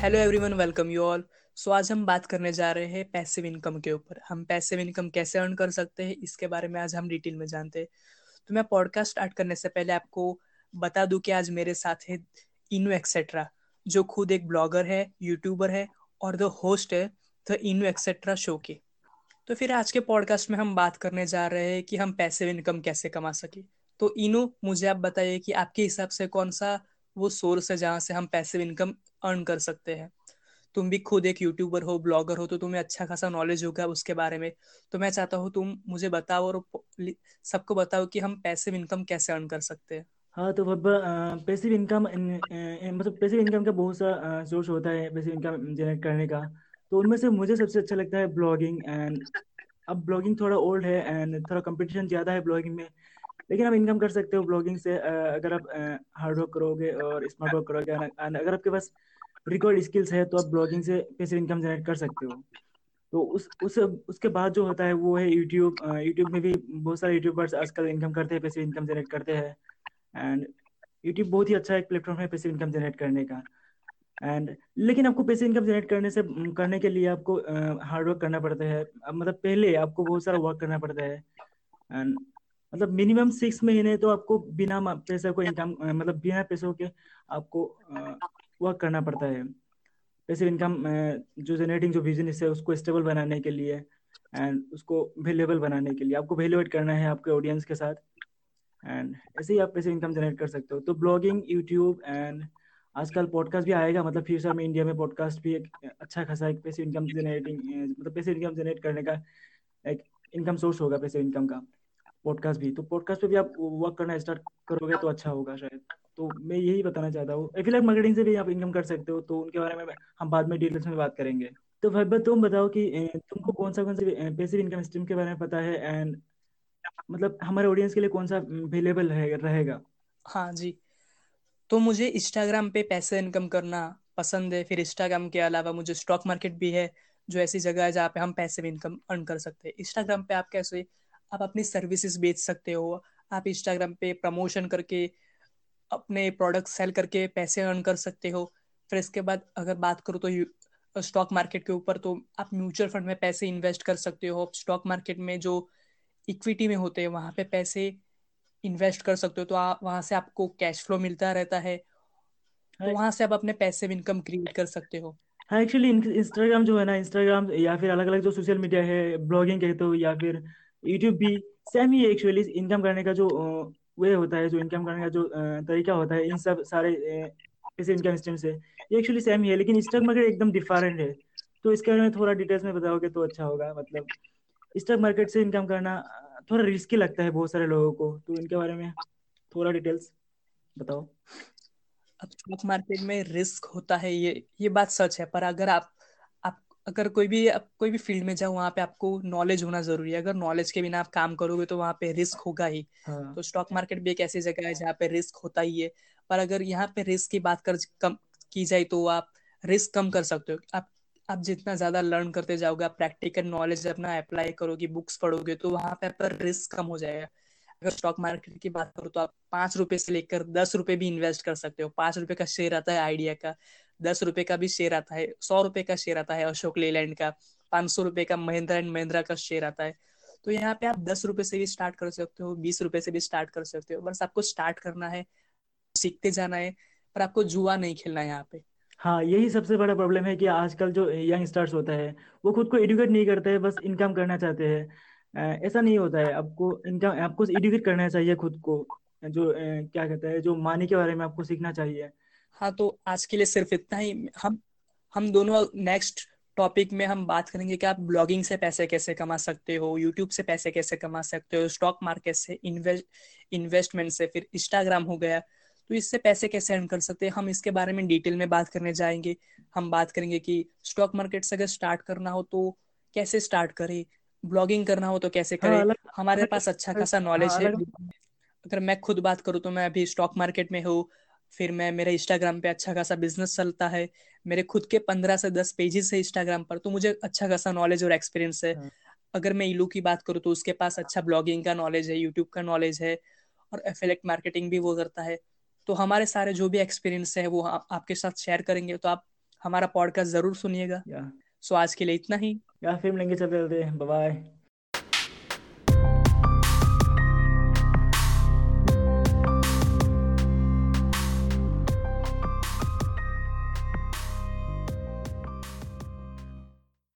Hello everyone welcome you all so आज हम बात करने जा रहे हैं पैसिव इनकम के ऊपर। हम पैसिव इनकम कैसे अर्न कर सकते हैं, इसके बारे में आज हम डिटेल में जानते हैं। तो मैं पॉडकास्ट स्टार्ट करने से पहले आपको बता दूँ कि आज मेरे साथ है इनू एक्सेट्रा जो खुद एक ब्लॉगर है यूट्यूबर है और द होस्ट है द इनू एक्सेट्रा शो के। तो फिर आज के पॉडकास्ट में हम बात करने जा रहे हैं कि हम पैसिव इनकम कैसे कमा सके। तो इनू, मुझे आप बताइए कि आपके हिसाब से कौन सा वो सोर्स है जहाँ से हम पैसिव इनकम अर्न कर सकते हैं। तुम भी खुद एक यूट्यूबर हो, ब्लॉगर हो तो तुम्हें अच्छा खासा नॉलेज होगा उसके बारे में। तो मैं चाहता हूँ तुम मुझे बताओ और सबको बताओ कि हम पैसिव इनकम कैसे अर्न कर सकते हैं। हाँ तो पैसिव इनकम मतलब पैसिव इनकम का बहुत सा सोर्स होता है पैसिव इनकम जनरेट करने का। तो उनमें से मुझे सबसे अच्छा लगता है ब्लॉगिंग एंड अब ब्लॉगिंग थोड़ा ओल्ड है एंड थोड़ा कंपटीशन ज़्यादा है ब्लॉगिंग में। लेकिन आप इनकम कर सकते हो ब्लॉगिंग से अगर आप हार्ड वर्क करोगे और स्मार्ट वर्क करोगे अगर आपके पास रिकॉर्ड स्किल्स है तो आप ब्लॉगिंग से पैसिव इनकम जनरेट कर सकते हो। तो उस उस, उसके बाद जो होता है, वो है यूट्यूब यूट्यूब में भी बहुत सारे यूट्यूबर्स आजकल इनकम करते हैं पैसिव इनकम जनरेट करते हैं। एंड यूट्यूब बहुत ही अच्छा एक प्लेटफॉर्म है पैसिव इनकम जनरेट करने का। एंड लेकिन आपको पैसे इनकम जनरेट करने से, करने के लिए आपको हार्ड वर्क करना पड़ता है। मतलब पहले आपको बहुत सारा वर्क करना पड़ता है। एंड मतलब मिनिमम सिक्स महीने तो आपको बिना पैसे को इनकम मतलब बिना पैसों के आपको वर्क करना पड़ता है। पैसे इनकम जो जनरेटिंग जो बिज़नेस है, उसको स्टेबल बनाने के लिए एंड उसको वेल्यूएबल बनाने के लिए। आपको वेल्यूएट करना है आपके ऑडियंस के साथ एंड ऐसे ही आप पैसे इनकम जनरेट कर सकते हो। तो ब्लॉगिंग यूट्यूब एंड आजकल पॉडकास्ट भी आएगा। मतलब फ्यूचर में इंडिया में पॉडकास्ट भी एक अच्छा खासा एक पैसे इनकम जनरेटिंग मतलब पैसे इनकम जनरेट करने का एक इनकम सोर्स होगा पैसे इनकम का। पॉडकास्ट भी। तो पॉडकास्ट पे भी आप वर्क करना स्टार्ट करोगे तो अच्छा होगा शायद। तो मैं यही बताना चाहता हूँ। एफिलेट मार्केटिंग से भी आप इनकम कर सकते हो तो उनके बारे में हम बाद में डिटेल्स में बात करेंगे। तो भाई, तुम बताओ कि तुमको कौन सा कौन सा पैसिव इनकम स्ट्रीम के बारे में पता है एंड मतलब हमारे ऑडियंस के लिए कौन सा अवेलेबल रहेगा? हाँ जी। तो मुझे इंस्टाग्राम पे पैसे इनकम करना पसंद है। फिर इंस्टाग्राम के अलावा मुझे स्टॉक मार्केट भी है, जो ऐसी जगह है जहाँ पे हम पैसे भी इनकम अर्न कर सकते हैं। इंस्टाग्राम पे आप कैसे आप अपनी सर्विसेज़ बेच सकते हो। आप इंस्टाग्राम पे प्रमोशन करके अपने प्रोडक्ट सेल करके पैसे अर्न कर सकते हो। फिर इसके बाद अगर बात करूँ तो स्टॉक मार्केट के ऊपर तो आप म्यूचुअल फंड में पैसे इन्वेस्ट कर सकते हो। स्टॉक मार्केट में जो इक्विटी में होते हैं वहाँ पे पैसे इन्वेस्ट कर सकते हो। तो आप वहाँ से आपको कैश फ्लो मिलता रहता है। तो वहाँ से आप अपने पैसे इनकम क्रिएट कर सकते हो। हाँ एक्चुअली इंस्टाग्राम जो है ना इंस्टाग्राम या फिर अलग अलग जो सोशल मीडिया है ब्लॉगिंग कहते हो या फिर यूट्यूब भी सेम ही एक्चुअली इनकम करने का जो वे होता है, जो इनकम करने का जो तरीका होता है, इन सब सारे ऐसे इनकम स्ट्रीम से, ये एक्चुअली सेम ही है लेकिन स्टॉक मार्केट एकदम डिफरेंट है। तो इसके बारे में थोड़ा डिटेल्स में बताओगे तो अच्छा होगा मतलब स्टॉक मार्केट से इनकम करना थोड़ा रिस्की लगता है बहुत सारे लोगों को। तो इनके बारे में थोड़ा डिटेल्स बताओ। अब स्टॉक मार्केट में रिस्क होता है, ये ये बात सच है, पर अगर आप अगर कोई भी आप कोई भी फ़ील्ड में जाओ वहाँ पे आपको नॉलेज होना ज़रूरी है। अगर नॉलेज के बिना आप काम करोगे तो वहाँ पे रिस्क होगा ही। हाँ. तो स्टॉक मार्केट भी एक ऐसी जगह है जहाँ पे रिस्क होता ही है। पर अगर यहाँ पे रिस्क की बात कर कम की जाए तो आप रिस्क कम कर सकते हो। आप आप जितना ज़्यादा लर्न करते जाओगे आप प्रैक्टिकल नॉलेज अपना अप्लाई करोगे बुक्स पढ़ोगे तो वहाँ पे पर रिस्क कम हो जाएगा। अगर स्टॉक मार्केट की बात करो तो आप पाँच रुपए से लेकर दस रुपए भी इन्वेस्ट कर सकते हो। पाँच रुपए का शेयर आता है आइडिया का। दस रुपए का भी शेयर आता है, सौ रुपए का शेयर आता है अशोक लेलैंड का, पाँच सौ रुपए का महिंद्रा एंड महिंद्रा का शेयर आता है। तो यहाँ पे आप दस रुपए से भी स्टार्ट कर सकते हो, बीस रुपए से भी स्टार्ट कर सकते हो, बस आपको स्टार्ट करना है, सीखते जाना है, पर आपको जुआ नहीं खेलना है यहाँ पे। हाँ यही सबसे बड़ा प्रॉब्लम है कि आजकल जो यंग स्टार्स होता है, वो खुद को एडुकेट नहीं करते हैं बस इनकम करना चाहते हैं। ऐसा नहीं होता है, आपको इनकम आपको एडुकेट करना चाहिए खुद को, जो क्या कहते हैं, जो मानी के बारे में आपको सीखना चाहिए। हाँ तो आज के लिए सिर्फ़ इतना ही। हम हम दोनों नेक्स्ट टॉपिक में हम बात करेंगे कि आप ब्लॉगिंग से पैसे कैसे कमा सकते हो यूट्यूब से पैसे कैसे कमा सकते हो स्टॉक मार्केट से इन्वेस्ट इन्वेस्टमेंट से फिर इंस्टाग्राम हो गया। तो इससे पैसे कैसे अर्न कर सकते हैं हम इसके बारे में डिटेल में बात करने जाएँगे। हम बात करेंगे कि स्टॉक मार्केट से अगर स्टार्ट करना हो तो कैसे स्टार्ट करें ब्लॉगिंग करना हो तो कैसे हाँ, करें। हाँ, हमारे पास अच्छा खासा नॉलेज हाँ, है। अगर मैं खुद बात करूँ तो मैं अभी स्टॉक मार्केट में हूँ फिर मैं मेरे इंस्टाग्राम पे अच्छा खासा बिज़नेस चलता है। मेरे खुद के पंद्रह से दस पेजेस है इंस्टाग्राम पर तो मुझे अच्छा खासा नॉलेज और एक्सपीरियंस है। हाँ। अगर मैं इलू की बात करूँ तो उसके पास अच्छा ब्लॉगिंग का नॉलेज है यूट्यूब का नॉलेज है और एफिलेट मार्केटिंग भी वो करता है। तो हमारे सारे जो भी एक्सपीरियंस है वो आप, आपके साथ शेयर करेंगे तो आप हमारा पॉडकास्ट ज़रूर सुनिएगा। सो आज के लिए इतना ही। या फिर मिलेंगे चलते चलते बाय